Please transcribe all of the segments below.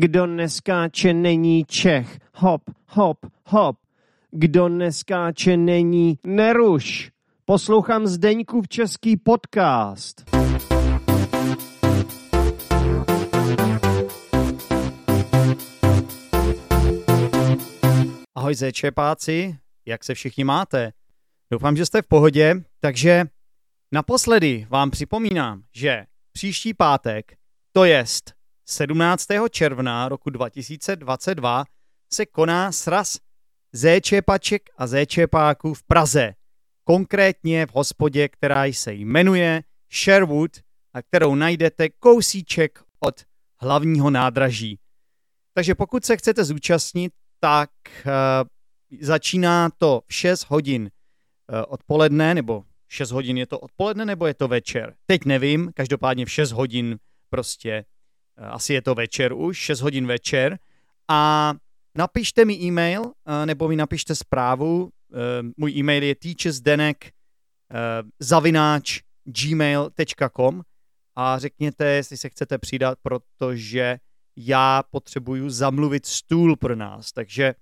Kdo neskáče, není Čech. Hop, hop, hop. Kdo neskáče, není Neruš. Poslouchám Zdeňkův český podcast. Ahoj zečepáci, jak se všichni máte? Doufám, že jste v pohodě, takže naposledy vám připomínám, že příští pátek, to jest 17. června roku 2022, se koná sraz zéčepaček a zéčepáků v Praze. Konkrétně v hospodě, která se jmenuje Sherwood a kterou najdete kousíček od hlavního nádraží. Takže pokud se chcete zúčastnit, tak uh, začíná to v 6 hodin uh, odpoledne, nebo 6 hodin je to odpoledne, nebo je to večer. Teď nevím, každopádně v 6 hodin prostě, asi je to večer už, 6 hodin večer. A napište mi e-mail, uh, nebo mi napište zprávu. Uh, můj e-mail je teachersdenek zavináč gmail.com a řekněte, jestli se chcete přidat, protože já potřebuju zamluvit stůl pro nás. Takže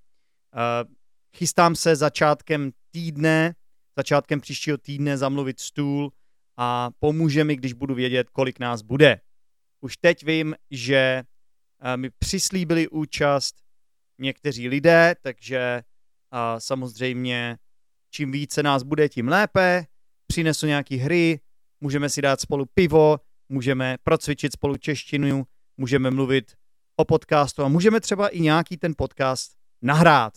chystám se začátkem týdne, začátkem příštího týdne zamluvit stůl a pomůže mi, když budu vědět, kolik nás bude. Už teď vím, že uh, mi přislíbili účast někteří lidé, takže uh, samozřejmě čím více nás bude, tím lépe. Přinesu nějaký hry, můžeme si dát spolu pivo, můžeme procvičit spolu češtinu, můžeme mluvit o podcastu a můžeme třeba i nějaký ten podcast nahrát.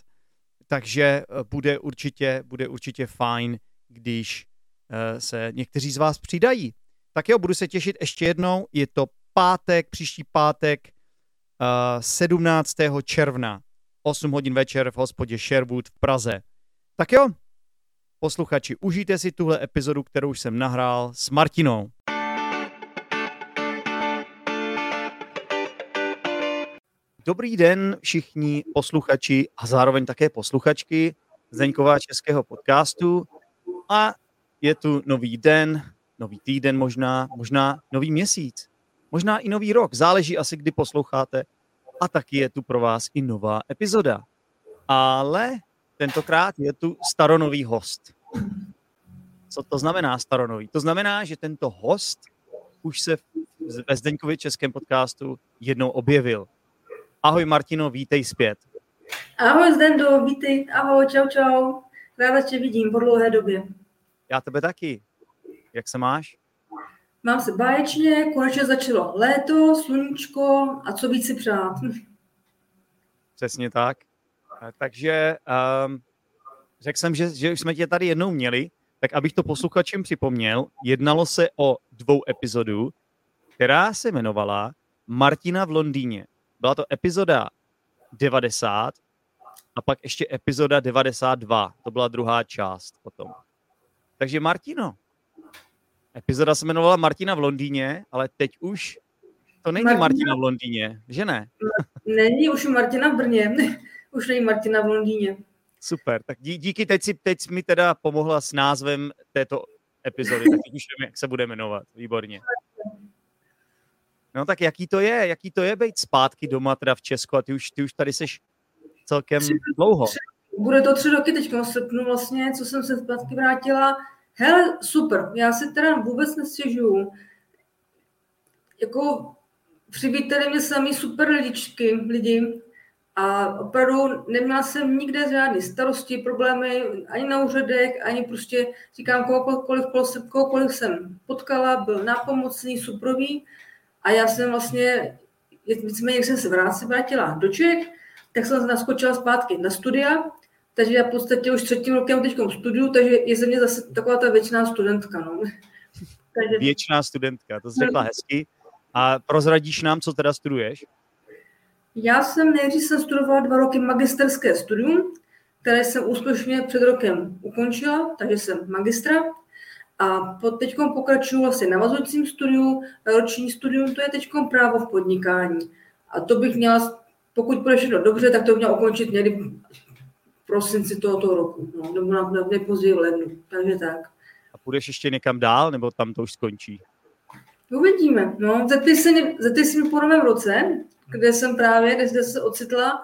Takže eh, bude určitě, bude určitě fajn, když se někteří z vás přidají. Tak jo, budu se těšit ještě jednou. Je to pátek, příští pátek, uh, 17. června, 8 hodin večer v hospodě Sherwood v Praze. Tak jo, posluchači, užijte si tuhle epizodu, kterou jsem nahrál s Martinou. Dobrý den všichni posluchači a zároveň také posluchačky Zdeňková českého podcastu. A je tu nový den, nový týden možná, možná nový měsíc, možná i nový rok. Záleží asi, kdy posloucháte. A taky je tu pro vás i nová epizoda. Ale tentokrát je tu staronový host. Co to znamená staronový? To znamená, že tento host už se ve Zdeňkově českém podcastu jednou objevil. Ahoj Martino, vítej zpět. Ahoj Zdendo, vítej, ahoj, čau čau. Ráda tě vidím po dlouhé době. Já tebe taky. Jak se máš? Mám se báječně, konečně začalo léto, sluníčko a co víc si přát. Přesně tak. Takže um, řekl jsem, že, že už jsme tě tady jednou měli, tak abych to posluchačům připomněl, jednalo se o dvou epizodu, která se jmenovala Martina v Londýně. Byla to epizoda 90 a pak ještě epizoda 92. To byla druhá část potom. Takže Martino. Epizoda se jmenovala Martina v Londýně, ale teď už to není Martina, Martina v Londýně, že ne? Není už Martina v Brně. už není Martina v Londýně. Super, tak dí, díky, teď, si, teď mi teda pomohla s názvem této epizody, tak teď už vím, jak se bude jmenovat. Výborně. No tak jaký to je? Jaký to je být zpátky doma teda v Česku a ty už, ty už tady seš celkem tři, dlouho. Tři, bude to tři roky teď v srpnu vlastně, co jsem se zpátky vrátila. Hele, super, já si teda vůbec nestěžuju. Jako přivítali mě sami super lidičky, lidi, a opravdu neměla jsem nikde žádný starosti, problémy, ani na úřadech, ani prostě říkám, kohokoliv, kohokoliv jsem potkala, byl nápomocný, suprový. A já jsem vlastně, nicméně, jak jsem se vrátila do Čech, tak jsem naskočila zpátky na studia, takže já v podstatě už třetím rokem teď studiu, takže je ze mě zase taková ta věčná studentka. No. takže... Věčná studentka, to jsi řekla hezky. A prozradíš nám, co teda studuješ? Já jsem nejdřív jsem studovala dva roky magisterské studium, které jsem úspěšně před rokem ukončila, takže jsem magistra. A teď pokračuju vlastně navazujícím studiu, roční studium, to je teď právo v podnikání. A to bych měla, pokud bude všechno dobře, tak to měla ukončit někdy prosinci tohoto roku, no, nebo na, na nejpozději v lednu, takže tak. A půjdeš ještě někam dál, nebo tam to už skončí? Uvidíme. No, se, zeptej se mi po novém roce, kde jsem právě, kde jsem se ocitla,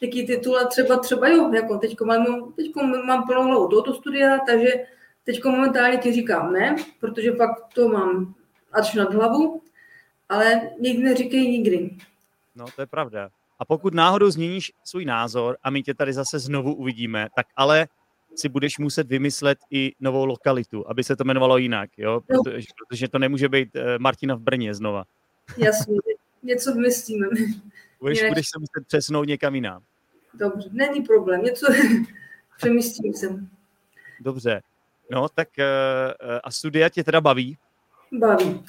jaký titule třeba, třeba jo, jako teďko mám, teďko mám plnou hlavu tohoto studia, takže teďko momentálně ti říkám ne, protože fakt to mám až nad hlavu, ale nikdy neříkej nikdy. No, to je pravda. A pokud náhodou změníš svůj názor a my tě tady zase znovu uvidíme, tak ale si budeš muset vymyslet i novou lokalitu, aby se to jmenovalo jinak, jo? Protože, protože to nemůže být eh, Martina v Brně znova. Jasně, něco vymyslíme. Budeš, Jinak... budeš se muset přesnout někam jinam. Dobře, není problém, něco přemyslím jsem. Dobře, no tak uh, a studia tě teda baví? Baví.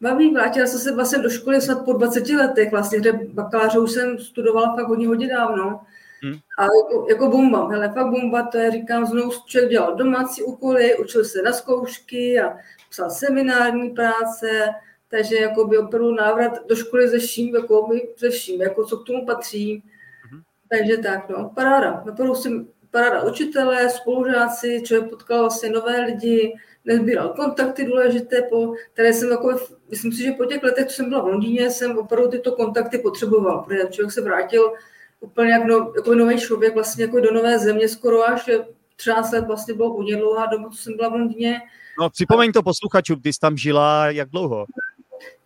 Baví, vrátila jsem se vlastně do školy snad po 20 letech, vlastně, kde bakaláře už jsem studovala fakt hodně, hodně dávno. Hmm. A jako, jako bomba, hele, fakt bomba, to je, říkám, znovu člověk dělal domácí úkoly, učil se na zkoušky a psal seminární práce, takže jako by opravdu návrat do školy ze vším, jako by ze vším, jako co k tomu patří. Hmm. Takže tak, no, paráda. Opravdu jsem paráda učitelé, spolužáci, člověk potkal vlastně nové lidi, nezbíral kontakty důležité, po, které jsem jako, myslím si, že po těch letech, co jsem byla v Londýně, jsem opravdu tyto kontakty potřeboval, protože člověk se vrátil úplně jak no, jako nový člověk vlastně jako do nové země skoro až 13 let vlastně bylo hodně dlouhá doba, co jsem byla v Londýně. No připomeň to posluchačům, ty jsi tam žila jak dlouho?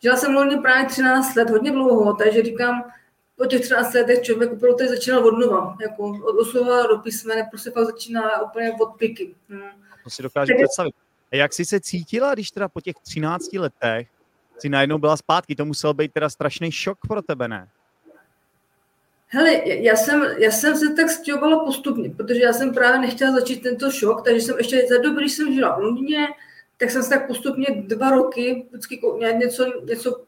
Žila jsem v Londýně právě 13 let, hodně dlouho, takže říkám, po těch 13 letech člověk opravdu tady začínal od nova, jako od slova do písmene, prostě fakt začíná úplně od piky. Hmm. To si dokážu takže... představit. A jak jsi se cítila, když teda po těch 13 letech si najednou byla zpátky? To musel být teda strašný šok pro tebe, ne? Hele, já jsem, já jsem se tak stěhovala postupně, protože já jsem právě nechtěla začít tento šok, takže jsem ještě za dobu, když jsem žila v Londýně, tak jsem se tak postupně dva roky vždycky něco, něco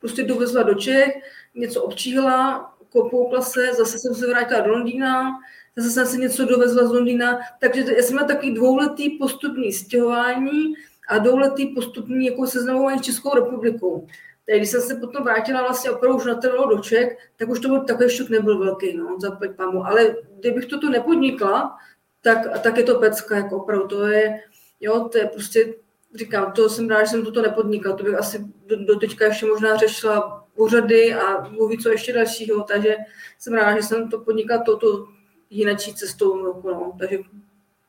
prostě dovezla do Čech, něco občíhla, kopoukla se, zase jsem se vrátila do Londýna, zase jsem se něco dovezla z Londýna, takže já jsem měla takový dvouletý postupný stěhování a dvouletý postupný jako seznamování s Českou republikou. Tak když jsem se potom vrátila vlastně opravdu už na do Čech, tak už to byl takový šok nebyl velký, no, za pamu. Ale kdybych toto nepodnikla, tak, tak je to pecka, jako opravdu to je, jo, to je prostě, říkám, to jsem rád, že jsem toto nepodnikla, to bych asi do, do teďka ještě možná řešila úřady a mluví co ještě dalšího, takže jsem ráda, že jsem to podnikla touto jinačí cestou, no, no, takže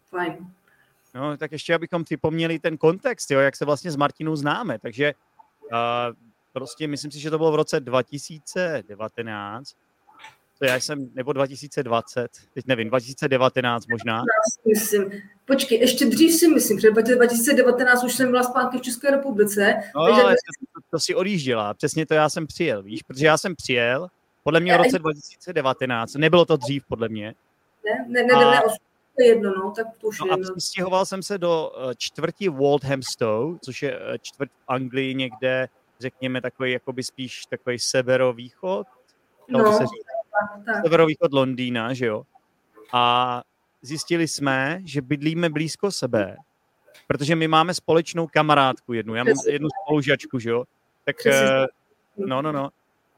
fajn. No, tak ještě abychom připomněli ten kontext, jo, jak se vlastně s Martinou známe, takže uh, prostě myslím si, že to bylo v roce 2019, to já jsem, nebo 2020, teď nevím, 2019 možná. Myslím. Počkej, ještě dřív si myslím, že 2019 už jsem byla zpátky v České republice. No, takže... ale to, to si odjížděla, přesně to já jsem přijel, víš, protože já jsem přijel, podle mě v roce 2019, nebylo to dřív podle mě. Ne, ne, ne, a... ne, ne jedno, no, tak to už no a stěhoval jsem se do uh, čtvrti Waldhamstow, což je uh, čtvrt v Anglii někde řekněme, takový jakoby spíš takový severovýchod, no, se říct, tak, tak. severovýchod Londýna, že jo. A zjistili jsme, že bydlíme blízko sebe, protože my máme společnou kamarádku jednu, já mám jednu spolužačku, že jo. Tak, eh, no, no, no.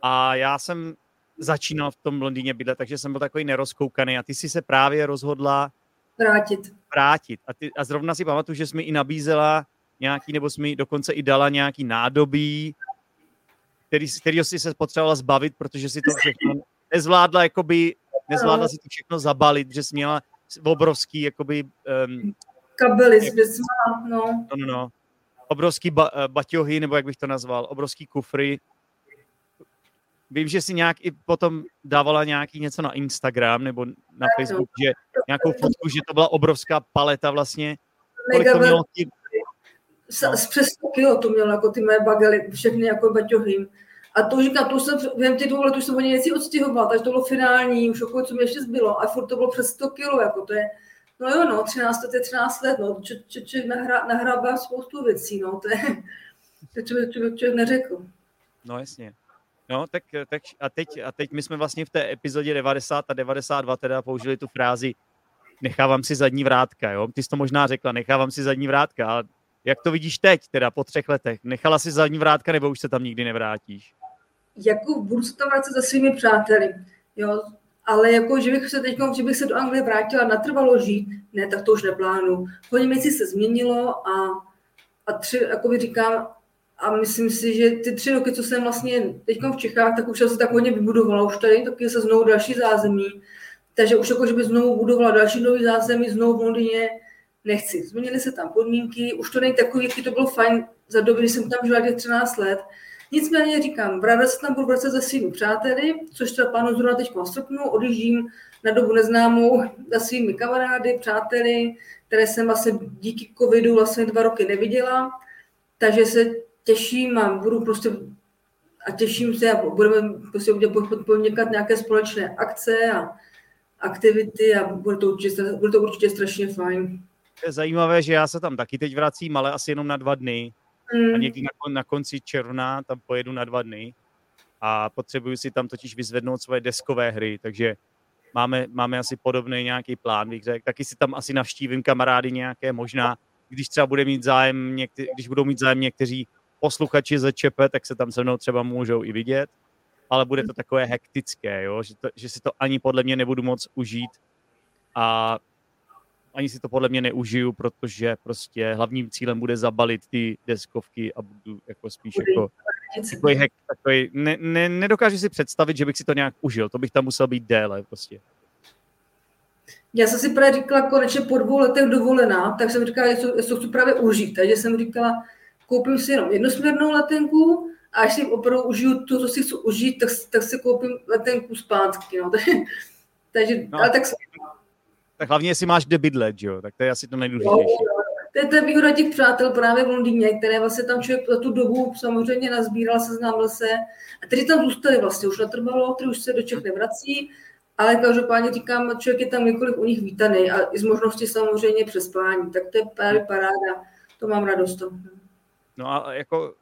A já jsem začínal v tom Londýně bydlet, takže jsem byl takový nerozkoukaný a ty si se právě rozhodla vrátit. Vrátit. A, ty, a zrovna si pamatuju, že jsi mi i nabízela nějaký, nebo jsi mi dokonce i dala nějaký nádobí, který, kterýho si se potřebovala zbavit, protože si to všechno nezvládla, jakoby, nezvládla si to všechno zabalit, že jsi měla obrovský, jakoby... Um, Kabely věcma, no. No, no, no. Obrovský ba, uh, baťohy, nebo jak bych to nazval, obrovský kufry. Vím, že si nějak i potom dávala nějaký něco na Instagram nebo na Facebook, že nějakou fotku, že to byla obrovská paleta vlastně. Kolik to mělo no. z přes 100 kilo to mělo, jako ty moje bagely, všechny jako baťohy. A to říkám, to jsem, vím ty dvou let, už jsem hodně věcí odstěhovala, takže to bylo finální, už jako co mi ještě zbylo. A furt to bylo přes 100 kilo, jako to je, no jo, no, 13 let je 13 let, no, č, č, č, nahrává spoustu věcí, no, to je, to člověk, člověk, člověk neřekl. No jasně. No, tak, tak a, teď, a teď my jsme vlastně v té epizodě 90 a 92 teda použili tu frázi nechávám si zadní vrátka, jo? Ty jsi to možná řekla, nechávám si zadní vrátka, ale jak to vidíš teď, teda po třech letech? Nechala si zadní vrátka nebo už se tam nikdy nevrátíš? Jako budu se tam vrátit za svými přáteli, jo, ale jako, že bych se teď, že bych se do Anglie vrátila natrvalo žít, ne, tak to už neplánu. Hodně věcí se změnilo a, a tři, jako by říkám, a myslím si, že ty tři roky, co jsem vlastně teď v Čechách, tak už se tak hodně vybudovala. Už tady taky se znovu další zázemí. Takže už jako, že by znovu budovala další nový zázemí, znovu v Londýně, nechci. Změnily se tam podmínky, už to není takový, jaký to bylo fajn za doby, kdy jsem tam žila těch 13 let. Nicméně říkám, vrátila se tam budu vracet se svými přáteli, což třeba plánu zrovna teď srpnu, odjíždím na dobu neznámou za svými kamarády, přáteli, které jsem vlastně díky covidu vlastně dva roky neviděla. Takže se těším a budu prostě a těším se a budeme prostě podnikat nějaké společné akce a aktivity a bude to určitě, bude to určitě strašně fajn. Je zajímavé, že já se tam taky teď vracím, ale asi jenom na dva dny. Mm. A někdy na, na konci června tam pojedu na dva dny. A potřebuju si tam totiž vyzvednout svoje deskové hry, takže máme, máme asi podobný nějaký plán, bych řekl. Taky si tam asi navštívím kamarády nějaké, možná, když třeba bude mít zájem, někte, když budou mít zájem někteří posluchači ze ČEPE, tak se tam se mnou třeba můžou i vidět, ale bude to takové hektické, jo? Že, to, že si to ani podle mě nebudu moc užít a ani si to podle mě neužiju, protože prostě hlavním cílem bude zabalit ty deskovky a budu jako spíš jako takový hack, takový, ne, ne, nedokážu si představit, že bych si to nějak užil, to bych tam musel být déle prostě. Já jsem si právě říkala, konečně po dvou letech dovolená, tak jsem říkala, že to chci právě užít, takže jsem říkala, koupím si jenom jednosměrnou letenku a až si opravdu užiju to, co si chci užít, tak, tak si koupím letenku zpátky. No. takže, no, ale tak tak hlavně, jestli máš kde bydlet, jo? tak to je asi to nejdůležitější. To je ta výhoda těch přátel právě v Londýně, které vlastně tam člověk za tu dobu samozřejmě nazbíral, seznámil se a teď tam zůstali vlastně, už natrvalo, který už se do Čech nevrací, ale každopádně říkám, člověk je tam několik u nich vítaný a i z možnosti samozřejmě přespání, tak to je právě paráda, to mám radost. No a jako,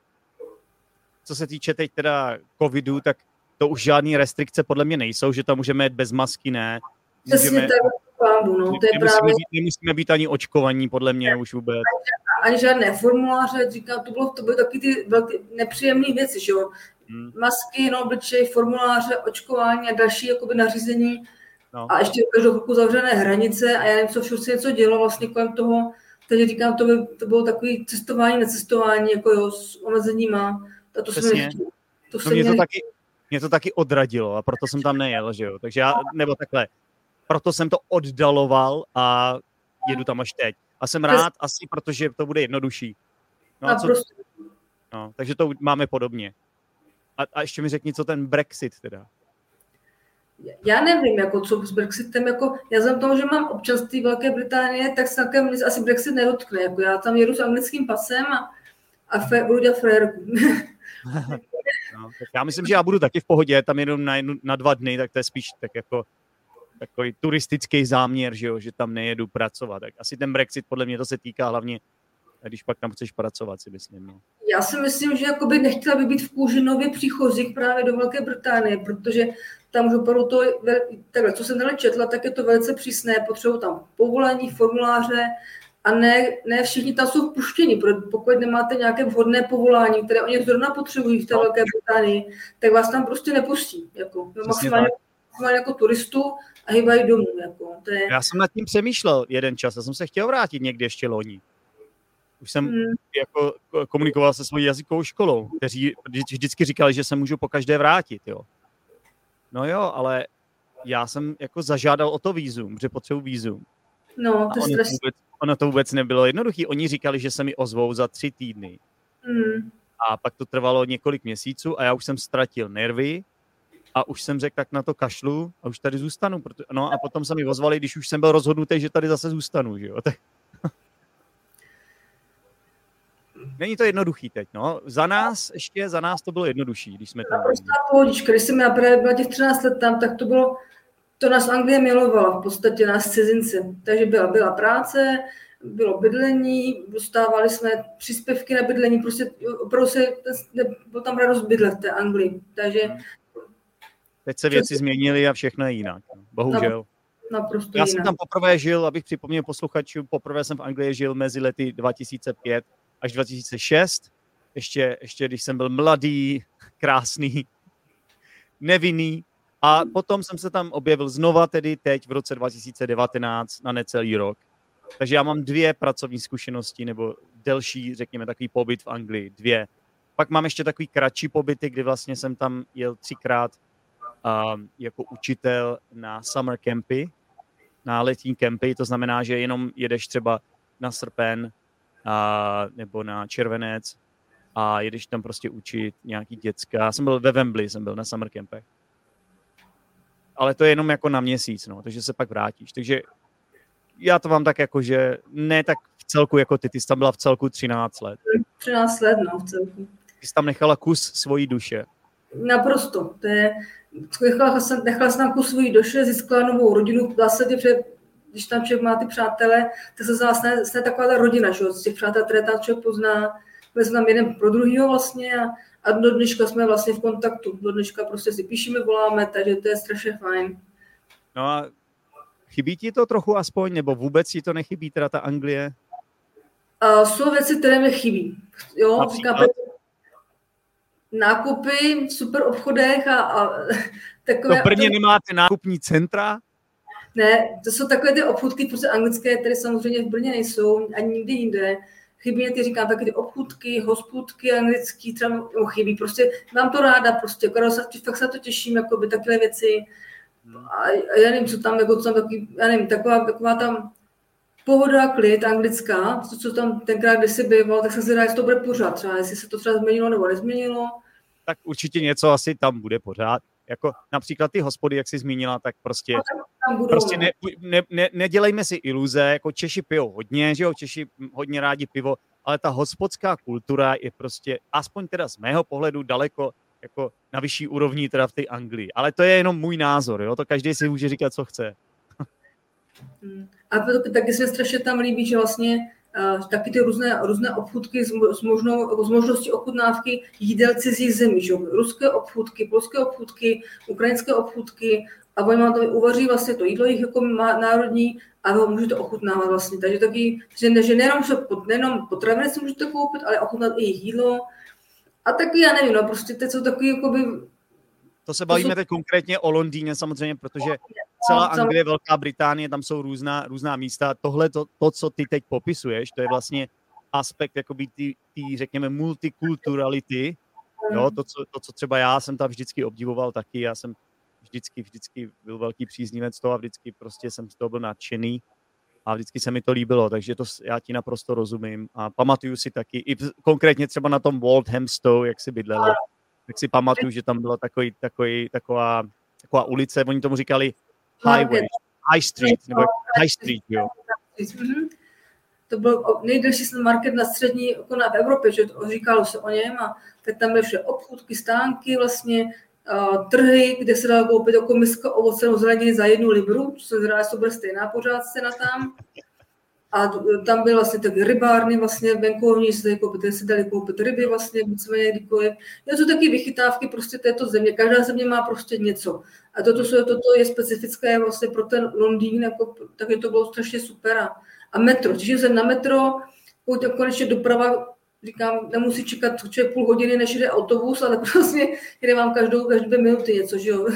co se týče teď teda covidu, tak to už žádný restrikce podle mě nejsou, že tam můžeme jít bez masky, ne. Můžeme, tak, pámbu, no, to je nemusíme právě... Být, nemusíme být ani očkovaní, podle mě už vůbec. Ani, ani žádné formuláře, říkám, to, bylo, to byly taky ty velké nepříjemné věci, že jo. Hmm. Masky, no, obličej, formuláře, očkování a další jakoby nařízení. No. A ještě každou chvilku zavřené hranice a já nevím, co všechno se něco dělo vlastně kolem toho. Takže říkám, to, by, to bylo takový cestování, necestování, jako jo, s omezeníma. A to Přesně. jsem To no mě, mě, to taky, mě to taky odradilo a proto jsem tam nejel, že jo. Takže já, nebo takhle, proto jsem to oddaloval a jedu tam až teď. A jsem rád asi, protože to bude jednodušší. No, a co, prostě. no, takže to máme podobně. A, a ještě mi řekni, co ten Brexit teda. Já nevím, jako co s Brexitem, jako já jsem tomu, že mám občanství Velké Británie, tak se také asi Brexit nedotkne. Jako já tam jedu s anglickým pasem a, a fe, budu dělat frérku. no, já myslím, že já budu taky v pohodě, tam jenom na, jednu, na dva dny, tak to je spíš tak jako takový turistický záměr, že, jo, že tam nejedu pracovat. Tak asi ten Brexit podle mě to se týká hlavně, když pak tam chceš pracovat, si myslím. No. Já si myslím, že jakoby nechtěla by být v kůži nově příchozích právě do Velké Británie, protože tam už opravdu to, takhle, co jsem tady četla, tak je to velice přísné, potřebují tam povolení, formuláře, a ne, ne všichni tam jsou vpuštěni, pokud nemáte nějaké vhodné povolání, které oni zrovna potřebují v té no. Velké Británii, tak vás tam prostě nepustí. Jako, maximálně, maximálně jako turistu a hýbají domů. Jako. To je... Já jsem nad tím přemýšlel jeden čas, já jsem se chtěl vrátit někdy ještě loni. Už jsem hmm. jako komunikoval se svojí jazykovou školou, kteří vždycky říkali, že se můžu po každé vrátit, jo. No jo, ale já jsem jako zažádal o to výzum, že potřebuji výzum. No, to to vůbec, ono to vůbec nebylo jednoduché. Oni říkali, že se mi ozvou za tři týdny. Hmm. A pak to trvalo několik měsíců a já už jsem ztratil nervy, a už jsem řekl, tak na to kašlu a už tady zůstanu. Proto, no a potom se mi ozvali, když už jsem byl rozhodnutý, že tady zase zůstanu, že jo. Tak... Není to jednoduchý teď, no. Za nás, ještě za nás to bylo jednodušší, když jsme tam... Pohodička, když jsem já právě byla těch 13 let tam, tak to bylo, to nás Anglie milovala v podstatě, nás cizince. Takže byla, byla práce, bylo bydlení, dostávali jsme příspěvky na bydlení, prostě opravdu se, byl tam radost bydlet v té Anglii. Takže hmm. Teď se věci změnily a všechno je jinak. No. Bohužel. Naprosto Já jinak. jsem tam poprvé žil, abych připomněl posluchačům, poprvé jsem v Anglii žil mezi lety 2005 až 2006. Ještě, ještě když jsem byl mladý, krásný, nevinný. A potom jsem se tam objevil znova, tedy teď v roce 2019 na necelý rok. Takže já mám dvě pracovní zkušenosti, nebo delší, řekněme, takový pobyt v Anglii. Dvě. Pak mám ještě takový kratší pobyty, kdy vlastně jsem tam jel třikrát jako učitel na summer campy, na letní kempy, to znamená, že jenom jedeš třeba na srpen a, nebo na červenec a jedeš tam prostě učit nějaký děcka. Já jsem byl ve Wembley, jsem byl na summer campech. Ale to je jenom jako na měsíc, no, takže se pak vrátíš. Takže já to mám tak jako, že ne tak v celku jako ty, ty jsi tam byla v celku 13 let. 13 let, no, v celku. Ty jsi tam nechala kus svojí duše. Naprosto. To je, nechala jsem, nechala jsem tam kus svojí duše, získala novou rodinu, v zásadě, protože když tam člověk má ty přátele, tak se vlastně je taková ta rodina, že? z těch přátel, které tam člověk pozná, byli jsme tam jeden pro druhýho vlastně a, a do dneška jsme vlastně v kontaktu. Do dneška prostě si píšeme, voláme, takže to je strašně fajn. No a chybí ti to trochu aspoň, nebo vůbec ti to nechybí, teda ta Anglie? Uh, jsou věci, které mi chybí. Jo, říkám, nákupy v super obchodech a, a takové... To Brně nemáte nákupní centra? Ne, to jsou takové ty obchůdky prostě anglické, které samozřejmě v Brně nejsou, ani nikdy jinde. Chybí mě, ty říkám, taky ty obchůdky, hospůdky anglický, třeba no, chybí. Prostě mám to ráda, prostě, se, fakt se to těším, jako by takové věci. A, a já nevím, co tam, jako co tam taky, já nevím, taková, taková tam pohoda, klid anglická, to, co tam tenkrát kdysi býval, tak jsem si říkal, jestli to bude pořád, třeba jestli se to třeba změnilo nebo nezměnilo. Tak určitě něco asi tam bude pořád. Jako například ty hospody, jak jsi zmínila, tak prostě, budou, prostě ne, ne, ne, nedělejme si iluze, jako Češi pijou hodně, že jo, Češi hodně rádi pivo, ale ta hospodská kultura je prostě, aspoň teda z mého pohledu, daleko jako na vyšší úrovni teda v té Anglii. Ale to je jenom můj názor, jo, to každý si může říkat, co chce. Hmm. A taky se strašně tam líbí, že vlastně taky ty různé, různé obchůdky s, s, možnou, s možností ochutnávky jídel cizích zemí, že? ruské obchůdky, polské obchůdky, ukrajinské obchůdky a oni vám to uvaří vlastně to jídlo jich jako má, národní a vy ho můžete ochutnávat vlastně. Takže taky, že, že nejenom, že pod, nejenom potraviny si můžete koupit, ale ochutnat i jejich jídlo. A taky já nevím, no prostě teď jsou takový jakoby to se bavíme teď konkrétně o Londýně samozřejmě, protože celá Anglie, Velká Británie, tam jsou různá, různá místa. Tohle, to, to, co ty teď popisuješ, to je vlastně aspekt jakoby ty, ty řekněme, multikulturality, jo, to co, to, co třeba já jsem tam vždycky obdivoval taky, já jsem vždycky, vždycky byl velký příznivec toho a vždycky prostě jsem z toho byl nadšený. A vždycky se mi to líbilo, takže to já ti naprosto rozumím. A pamatuju si taky, i konkrétně třeba na tom Walthamstow, jak si bydlela, tak si pamatuju, že tam byla takový, takový, taková, taková ulice, oni tomu říkali Highway, High Street, nebo High Street, jo. Mhm. To byl nejdelší market na střední jako na v Evropě, že to říkalo se o něm a tak tam byly vše obchůdky, stánky, vlastně uh, trhy, kde se dalo koupit jako miska ovoce nebo zeleniny za jednu libru, co se zdá, že to bude stejná pořád cena tam. A tam byly vlastně taky rybárny vlastně venkovní, se tady koupit, se dali koupit ryby vlastně, víceméně kdykoliv. Je to taky vychytávky prostě této země. Každá země má prostě něco. A toto, toto je specifické vlastně pro ten Londýn, jako, je to bylo strašně super. A, a metro, těším se na metro, pokud konečně doprava, říkám, nemusí čekat člověk půl hodiny, než jde autobus, ale prostě jde vám každou, každé dvě minuty něco, že jo.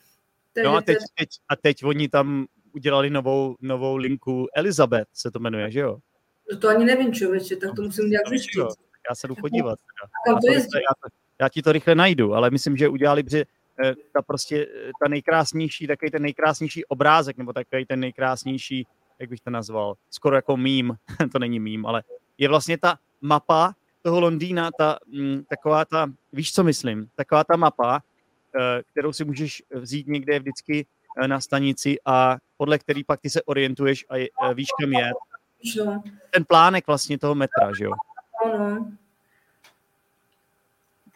no a teď, teď, a teď oni tam udělali novou, novou linku Elizabeth, se to jmenuje, že jo? No to ani nevím, člověče, tak to musím nějak zjistit. Já se jdu podívat. Já, to já, já ti to rychle najdu, ale myslím, že udělali, protože ta prostě, eh, ta nejkrásnější, takový ten nejkrásnější obrázek, nebo takový ten nejkrásnější, jak bych to nazval, skoro jako mím, to není mím, ale je vlastně ta mapa toho Londýna, ta, mm, taková ta, víš, co myslím, taková ta mapa, eh, kterou si můžeš vzít někde vždycky na stanici a podle který pak ty se orientuješ a eh, víš, kam je. Ten plánek vlastně toho metra, že jo? Ano.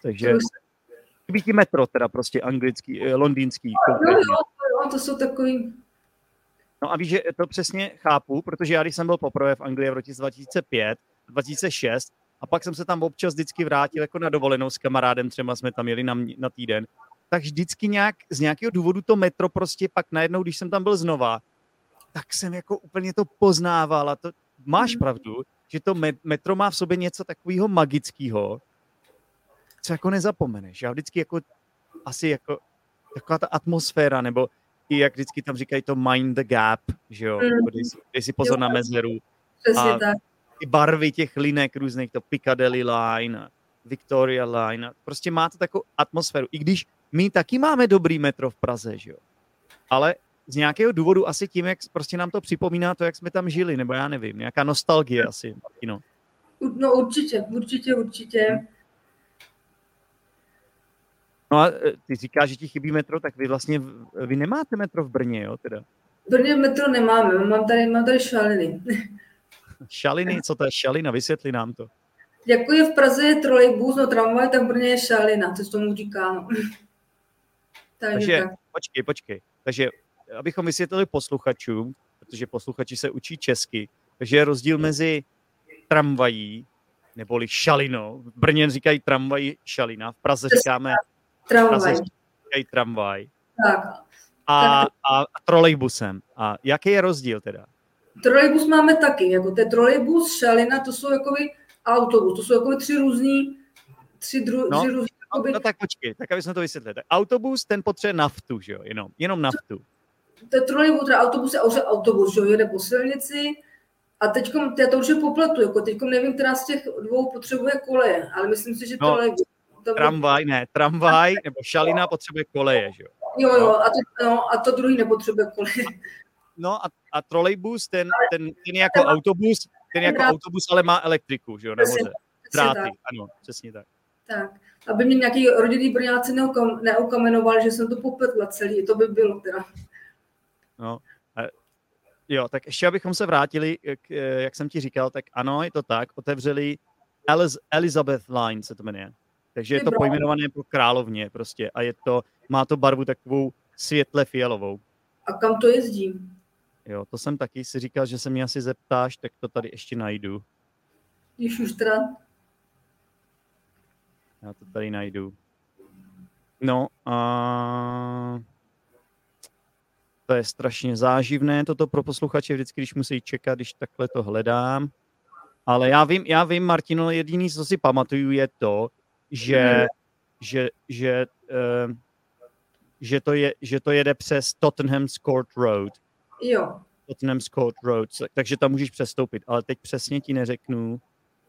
Takže chybí ti metro, teda prostě anglický, eh, londýnský. No, jo, jo, to jsou takový... No a víš, že to přesně chápu, protože já když jsem byl poprvé v Anglii v roce 2005, 2006, a pak jsem se tam občas vždycky vrátil jako na dovolenou s kamarádem, třeba jsme tam jeli na, na týden tak vždycky nějak, z nějakého důvodu to metro prostě pak najednou, když jsem tam byl znova, tak jsem jako úplně to poznával a to máš mm. pravdu, že to metro má v sobě něco takového magického, co jako nezapomeneš. Já vždycky jako asi jako taková ta atmosféra, nebo i jak vždycky tam říkají to mind the gap, že jo, mm. dej, si, dej si pozor jo, na mezeru. Přesně a tak. Ty barvy těch linek různých, to Piccadilly line, Victoria Line. Prostě má to takovou atmosféru. I když my taky máme dobrý metro v Praze, že jo. Ale z nějakého důvodu asi tím, jak prostě nám to připomíná to, jak jsme tam žili, nebo já nevím, nějaká nostalgie asi, Martino. No určitě, určitě, určitě. No a e, ty říkáš, že ti chybí metro, tak vy vlastně, vy nemáte metro v Brně, jo, teda? V Brně metro nemáme, mám tady, mám tady šaliny. Šaliny, co to je šalina? Vysvětli nám to. Jako je v Praze je trolejbus, no tramvaj, tak v Brně je šalina, co tomu říkám. Takže, Takže tak. počkej, počkej. Takže abychom vysvětlili posluchačům, protože posluchači se učí česky, takže je rozdíl mezi tramvají, neboli šalinou. V Brně říkají tramvaj šalina, v Praze říkáme tramvaj. Tramvaj. Tak. A, a, a trolejbusem. A jaký je rozdíl teda? Trolejbus máme taky, jako ten trolejbus, šalina, to jsou jakoby autobus, to jsou jakoby tři různý, tři, dru, no, tři různý, no, jakoby... no, tak počkej, tak aby jsme to vysvětlili. Tak autobus, ten potřebuje naftu, že jo, jenom, jenom naftu. Ten trolejbus, teda autobus je autobus, že jo, jede po silnici, a teď já to už je popletu, jako teď nevím, která z těch dvou potřebuje koleje, ale myslím si, že no, trolejbus. To tramvaj, ne, tramvaj nebo šalina potřebuje koleje, že jo? Jo, jo, a to, no, a to druhý nepotřebuje koleje. No a, a trolejbus, ten, ten, ten jako ten autobus, ten jako drát. autobus, ale má elektriku, že jo, na voze. Dráty, ano, přesně tak. Tak, aby mě nějaký rodinný brňáci neukamenovali, že jsem to popletla celý, to by bylo teda. No, Jo, tak ještě abychom se vrátili, k, jak jsem ti říkal, tak ano, je to tak, otevřeli Eliz- Elizabeth Line se to jmenuje. Takže je to pojmenované po královně prostě a je to, má to barvu takovou světle fialovou. A kam to jezdí? Jo, to jsem taky si říkal, že se mě asi zeptáš, tak to tady ještě najdu. Když už teda. Já to tady najdu. No a to je strašně záživné, toto pro posluchače vždycky, když musí čekat, když takhle to hledám. Ale já vím, já vím, Martino, jediný, co si pamatuju, je to, že, mm. že, že, uh, že, to je, že to jede přes Tottenham Court Road. Jo. Tottenham Court Road, takže tam můžeš přestoupit, ale teď přesně ti neřeknu.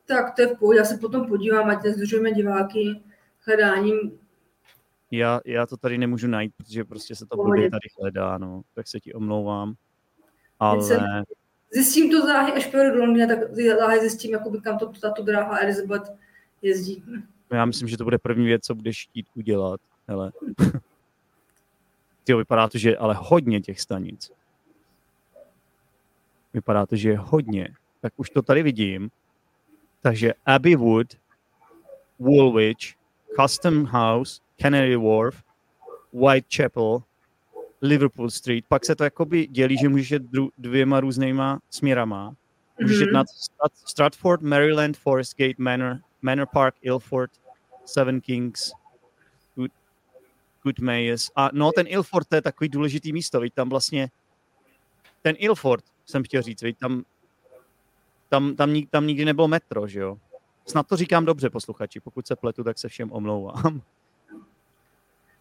Tak to je v pohodě, já se potom podívám, ať nezdržujeme diváky hledáním já, já to tady nemůžu najít, protože prostě se to blbě tady hledá, no. Tak se ti omlouvám. Ale... Zjistím to záhy, až pojedu do Londýna, tak záhy zjistím, jakoby, kam to, tato dráha Elizabeth jezdí. Já myslím, že to bude první věc, co budeš chtít udělat. Hele. Ty vypadá to, že ale hodně těch stanic. Vypadá to, že je hodně. Tak už to tady vidím. Takže Abbey Wood, Woolwich, Custom House, Canary Wharf, Whitechapel, Liverpool Street, pak se to jakoby dělí, že můžeš jít dvěma různýma směrama. Můžeš jít mm-hmm. na Stratford, Maryland, Forest Gate, Manor, Manor Park, Ilford, Seven Kings, Good, Good Mayes. A no, ten Ilford to je takový důležitý místo, víš, tam vlastně ten Ilford, jsem chtěl říct, víš, tam, tam, tam, tam nikdy nebylo metro, že jo? Snad to říkám dobře, posluchači, pokud se pletu, tak se všem omlouvám.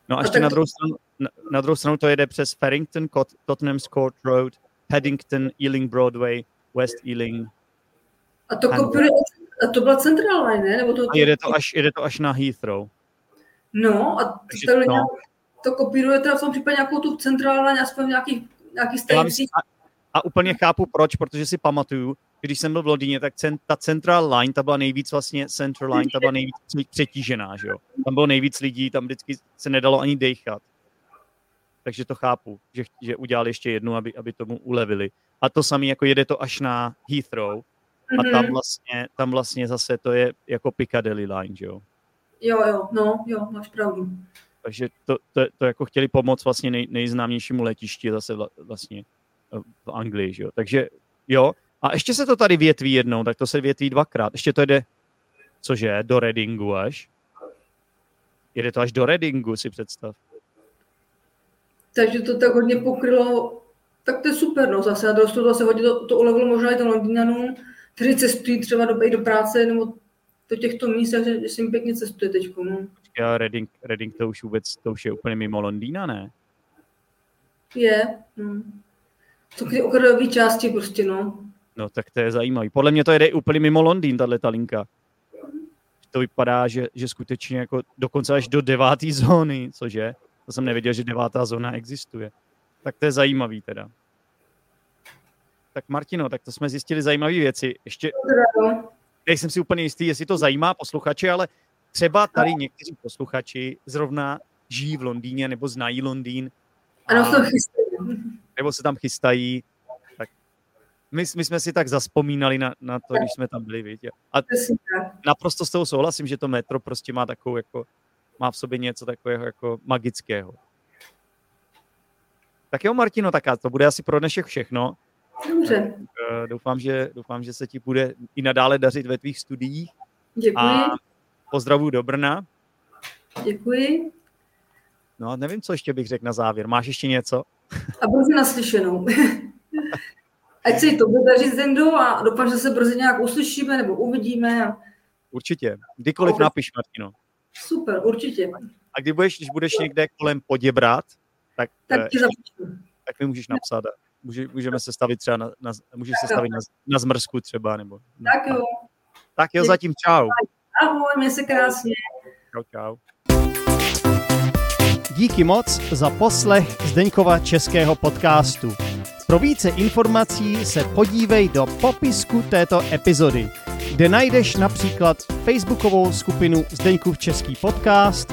No a ještě na druhou, stranu, na, na druhou stranu to jede přes Farrington, Tottenham Court Road, Paddington, Ealing Broadway, West Ealing. A to, kopíruje, a to byla Central Line, ne? Nebo to. A jede to, až, jede to až na Heathrow. No a to, no. to kopíruje teda v tom případě nějakou tu Central Line, aspoň nějaký, nějaký stanicích. A, a úplně chápu proč, protože si pamatuju, když jsem byl v Londýně, tak cent, ta Central Line, ta byla nejvíc vlastně, Central Line, ta byla nejvíc přetížená, že jo. Tam bylo nejvíc lidí, tam vždycky se nedalo ani dechat. Takže to chápu, že, že udělali ještě jednu, aby, aby tomu ulevili. A to samé, jako jede to až na Heathrow, a tam mhm. vlastně, tam vlastně zase to je jako Piccadilly line, že jo? Jo, jo, no, jo, máš pravdu. Takže to, to, to jako chtěli pomoct vlastně nej, nejznámějšímu letišti zase vlastně v Anglii, že jo? Takže jo, a ještě se to tady větví jednou, tak to se větví dvakrát. Ještě to jde, cože, do Readingu až. Jede to až do Readingu, si představ. Takže to tak hodně pokrylo, tak to je super, no zase. A to zase hodně to, to ulevilo možná i to Londýnanům, kteří cestují třeba do, do práce nebo do těchto míst, že, že jim pěkně cestuje teď. No. Já Reading, Reading to už vůbec, to už je úplně mimo Londýna, ne? Je, no. To ty okrajové části prostě, no. No tak to je zajímavý. Podle mě to jede úplně mimo Londýn, tahle ta linka. to vypadá, že, že skutečně jako dokonce až do deváté zóny, cože? To jsem nevěděl, že devátá zóna existuje. Tak to je zajímavý teda. Tak Martino, tak to jsme zjistili zajímavé věci. Ještě nejsem si úplně jistý, jestli to zajímá posluchače, ale třeba tady někteří posluchači zrovna žijí v Londýně nebo znají Londýn. Ano, to chystají. Nebo se tam chystají. Tak my, my jsme si tak zaspomínali na, na to, když jsme tam byli, víte. A naprosto s toho souhlasím, že to metro prostě má takovou jako, má v sobě něco takového jako magického. Tak jo, Martino, tak to bude asi pro dnešek všechno. Dobře. Eh, doufám, že, doufám, že se ti bude i nadále dařit ve tvých studiích. Děkuji. A pozdravuji do Brna. Děkuji. No a nevím, co ještě bych řekl na závěr. Máš ještě něco? A brzy naslyšenou. Ať si to bude dařit Zendo a doufám, že se brzy nějak uslyšíme nebo uvidíme. Určitě. Kdykoliv napiš, Martino. Super, určitě. A kdy budeš, když budeš někde kolem Poděbrat, tak, Tak eh, ti zapíšu. tak mi můžeš napsat. Může, můžeme se stavit třeba na, na, můžeš se stavit na, na zmrzku třeba, nebo... Tak jo. Tak jo, zatím čau. Ahoj, mě se krásně. Čau, čau. Díky moc za poslech Zdeňkova českého podcastu. Pro více informací se podívej do popisku této epizody, kde najdeš například facebookovou skupinu Zdeňkův český podcast,